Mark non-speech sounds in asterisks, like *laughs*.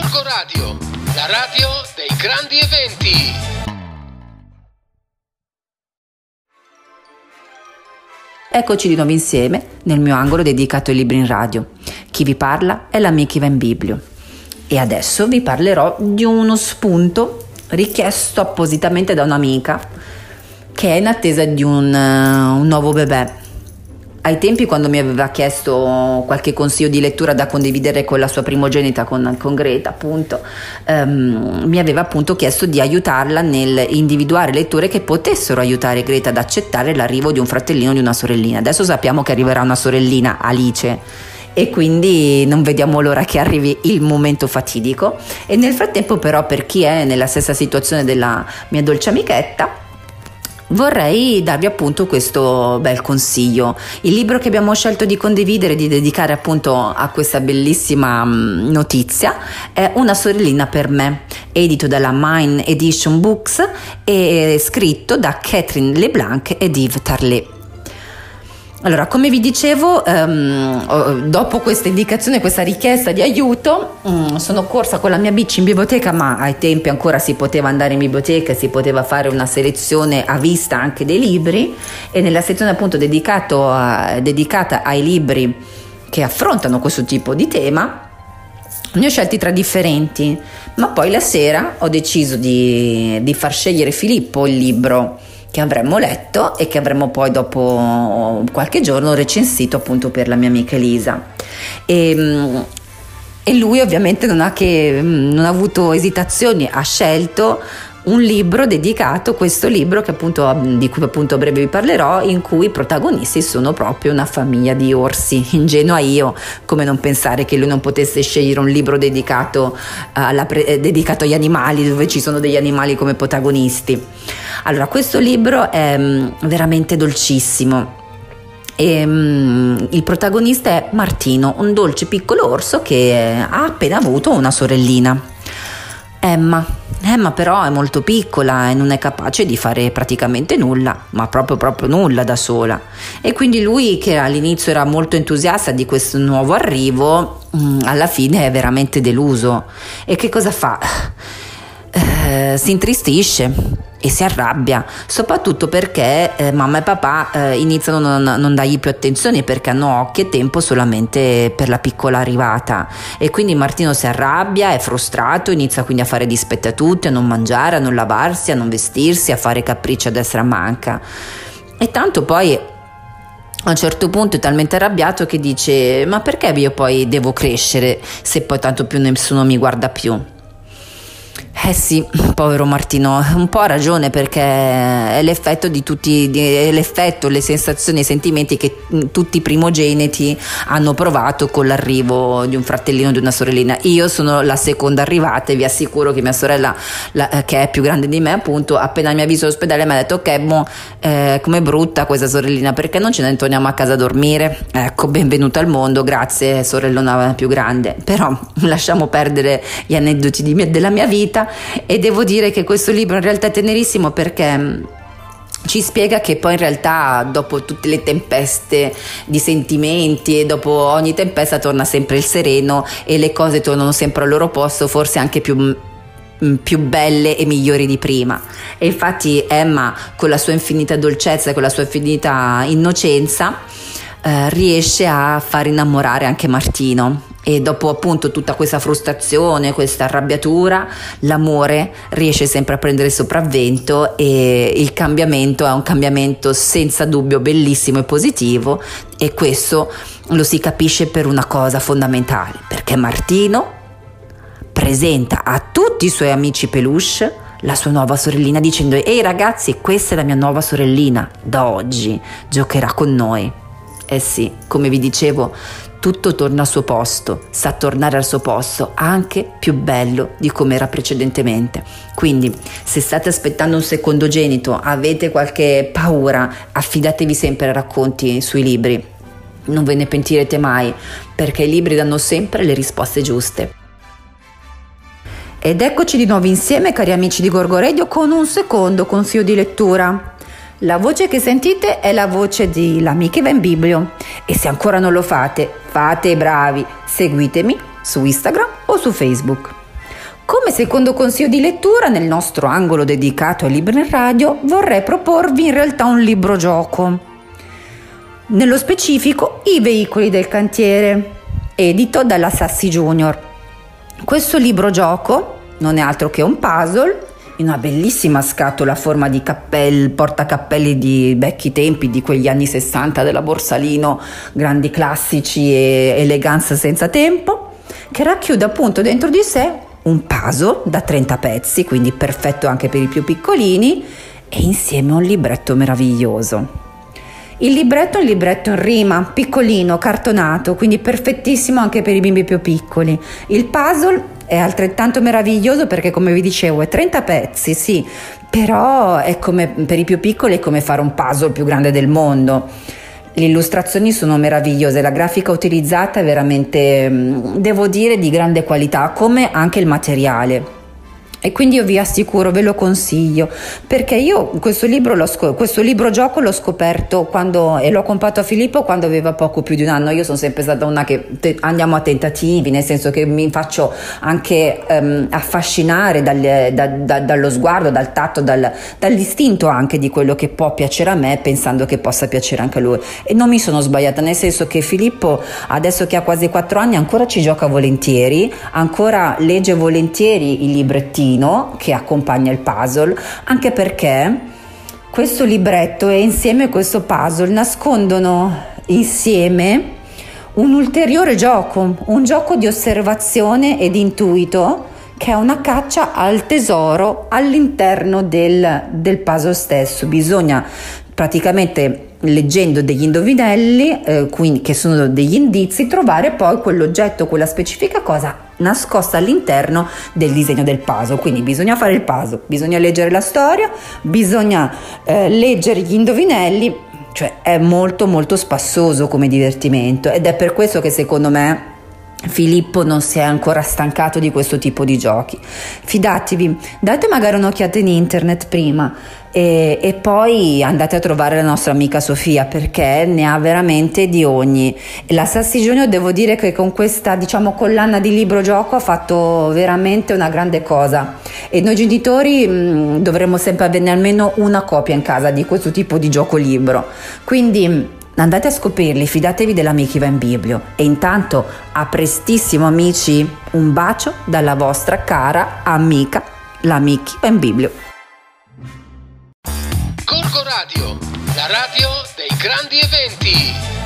Gorgo Radio, la radio dei grandi eventi. Eccoci di nuovo insieme nel mio angolo dedicato ai libri in radio. Chi vi parla è l'amica in Biblio. E adesso vi parlerò di uno spunto richiesto appositamente da un'amica che è in attesa di un, uh, un nuovo bebè ai tempi quando mi aveva chiesto qualche consiglio di lettura da condividere con la sua primogenita, con, con Greta appunto, ehm, mi aveva appunto chiesto di aiutarla nel individuare letture che potessero aiutare Greta ad accettare l'arrivo di un fratellino o di una sorellina. Adesso sappiamo che arriverà una sorellina, Alice e quindi non vediamo l'ora che arrivi il momento fatidico e nel frattempo però per chi è nella stessa situazione della mia dolce amichetta Vorrei darvi appunto questo bel consiglio. Il libro che abbiamo scelto di condividere, di dedicare appunto a questa bellissima mm, notizia, è Una sorellina per me, edito dalla Mine Edition Books e scritto da Catherine LeBlanc ed Yves Tarlet. Allora, come vi dicevo, ehm, dopo questa indicazione, questa richiesta di aiuto, mh, mm, sono corsa con la mia bici in biblioteca, ma ai tempi ancora si poteva andare in biblioteca, si poteva fare una selezione a vista anche dei libri. E nella sezione appunto a, dedicata ai libri che affrontano questo tipo di tema, ne ho scelti tra differenti, ma poi la sera ho deciso di, di far scegliere Filippo il libro che avremmo letto e che avremmo poi dopo qualche giorno recensito appunto per la mia amica Elisa. E, ehm, e lui ovviamente non ha, che, non ha avuto esitazioni, ha scelto un libro dedicato, questo libro appunto, di cui appunto a breve vi parlerò, in cui i protagonisti sono proprio una famiglia di orsi. *laughs* Ingenua io, come non pensare che lui non potesse scegliere un libro dedicato, pre- eh, dedicato agli animali, dove ci sono degli animali come protagonisti. Allora, questo libro è mm, veramente dolcissimo. E, um, il protagonista è Martino, un dolce piccolo orso che ha appena avuto una sorellina. Emma. Emma però è molto piccola e non è capace di fare praticamente nulla, ma proprio proprio nulla da sola. E quindi lui che all'inizio era molto entusiasta di questo nuovo arrivo, mm, alla fine è veramente deluso. E che cosa fa? Eh, si intristisce e si arrabbia, soprattutto perché eh, mamma e papà eh, iniziano a non, non, dargli più attenzione perché hanno occhio e tempo solamente per la piccola arrivata e quindi Martino si arrabbia, è frustrato, inizia quindi a fare dispetto a tutti, a non mangiare, a non lavarsi, a non vestirsi, a fare capricci a destra manca. E tanto poi a un certo punto è talmente arrabbiato che dice ma perché io poi devo crescere se poi tanto più nessuno mi guarda più? Eh sì, povero Martino, un po' ha ragione perché è l'effetto di tutti, è l'effetto, le sensazioni e i sentimenti che tutti i primogeniti hanno provato con l'arrivo di un fratellino o di una sorellina. Io sono la seconda arrivata e vi assicuro che mia sorella, la, eh, che è più grande di me, appunto, appena mi ha visto all'ospedale mi ha detto ok, mo, eh, com'è brutta questa sorellina, perché non ce ne torniamo a casa a dormire? Ecco, benvenuta al mondo, grazie sorellona più grande. Però *laughs* lasciamo perdere gli aneddoti mia, della mia vita e devo dire che questo libro in realtà è tenerissimo perché mm, ci spiega che poi in realtà dopo tutte le tempeste di sentimenti e dopo ogni tempesta torna sempre il sereno e le cose tornano sempre al loro posto, forse anche più mm, più belle e migliori di prima. E infatti Emma, con la sua infinita dolcezza, con la sua infinita innocenza, eh, riesce a far innamorare anche Martino. E dopo appunto tutta questa frustrazione, questa arrabbiatura, l'amore riesce sempre a prendere sopravvento e il cambiamento è un cambiamento senza dubbio bellissimo e positivo e questo lo si capisce per una cosa fondamentale, perché Martino presenta a tutti i suoi amici peluche la sua nuova sorellina dicendo ehi ragazzi questa è la mia nuova sorellina da oggi giocherà con noi eh sì come vi dicevo tutto torna al suo posto, sa tornare al suo posto anche più bello di come era precedentemente. Quindi, se state aspettando un secondogenito, avete qualche paura, affidatevi sempre ai racconti sui libri. Non ve ne pentirete mai, perché i libri danno sempre le risposte giuste. Ed eccoci di nuovo insieme, cari amici di Gorgo Radio, con un secondo consiglio di lettura. La voce che sentite è la voce di L'Amica va in Biblio e se ancora non lo fate, fate i bravi, seguitemi su Instagram o su Facebook. Come secondo consiglio di lettura, nel nostro angolo dedicato ai libri in radio, vorrei proporvi in realtà un libro gioco. Nello specifico, I veicoli del cantiere, edito dalla Sassi Junior. Questo libro gioco non è altro che un puzzle in una bellissima scatola a forma di cappelli, portacappelli di vecchi tempi, di quegli anni 60 della Borsalino, grandi classici e eleganza senza tempo, che racchiude appunto dentro di sé un puzzle da 30 pezzi, quindi perfetto anche per i più piccolini, e insieme un libretto meraviglioso. Il libretto è un libretto in rima, piccolino, cartonato, quindi perfettissimo anche per i bimbi più piccoli. Il puzzle è altrettanto meraviglioso perché come vi dicevo è 30 pezzi, sì, però è come per i più piccoli è come fare un puzzle più grande del mondo. Le illustrazioni sono meravigliose, la grafica utilizzata è veramente, mm, devo dire, di grande qualità, come anche il materiale. E quindi io vi assicuro, ve lo consiglio, perché io questo libro, questo libro gioco l'ho scoperto quando, e l'ho comprato a Filippo quando aveva poco più di un anno. Io sono sempre stata una che te- andiamo a tentativi, nel senso che mi faccio anche um, affascinare dal, da, da, dallo sguardo, dal tatto, dal, dall'istinto anche di quello che può piacere a me, pensando che possa piacere anche a lui. E non mi sono sbagliata, nel senso che Filippo, adesso che ha quasi quattro anni, ancora ci gioca volentieri, ancora legge volentieri i librettini librettino che accompagna il puzzle, anche perché questo libretto e insieme questo puzzle nascondono insieme un ulteriore gioco, un gioco di osservazione ed intuito che è una caccia al tesoro all'interno del, del puzzle stesso. Bisogna praticamente leggendo degli indovinelli, eh, quindi che sono degli indizi, trovare poi quell'oggetto, quella specifica cosa nascosta all'interno del disegno del puzzle. Quindi bisogna fare il puzzle, bisogna leggere la storia, bisogna eh, leggere gli indovinelli, cioè è molto molto spassoso come divertimento ed è per questo che secondo me Filippo non si è ancora stancato di questo tipo di giochi. Fidatevi, date magari un'occhiata in internet prima e, e, poi andate a trovare la nostra amica Sofia perché ne ha veramente di ogni. La Sassi Junior devo dire che con questa diciamo collana di libro gioco ha fatto veramente una grande cosa e noi genitori mh, dovremmo sempre averne almeno una copia in casa di questo tipo di gioco libro. Quindi Andate a scoprirli, fidatevi dell'Amici in Biblio. E intanto, a prestissimo amici, un bacio dalla vostra cara amica, l'Amici in Biblio. Corco Radio, la radio dei grandi eventi.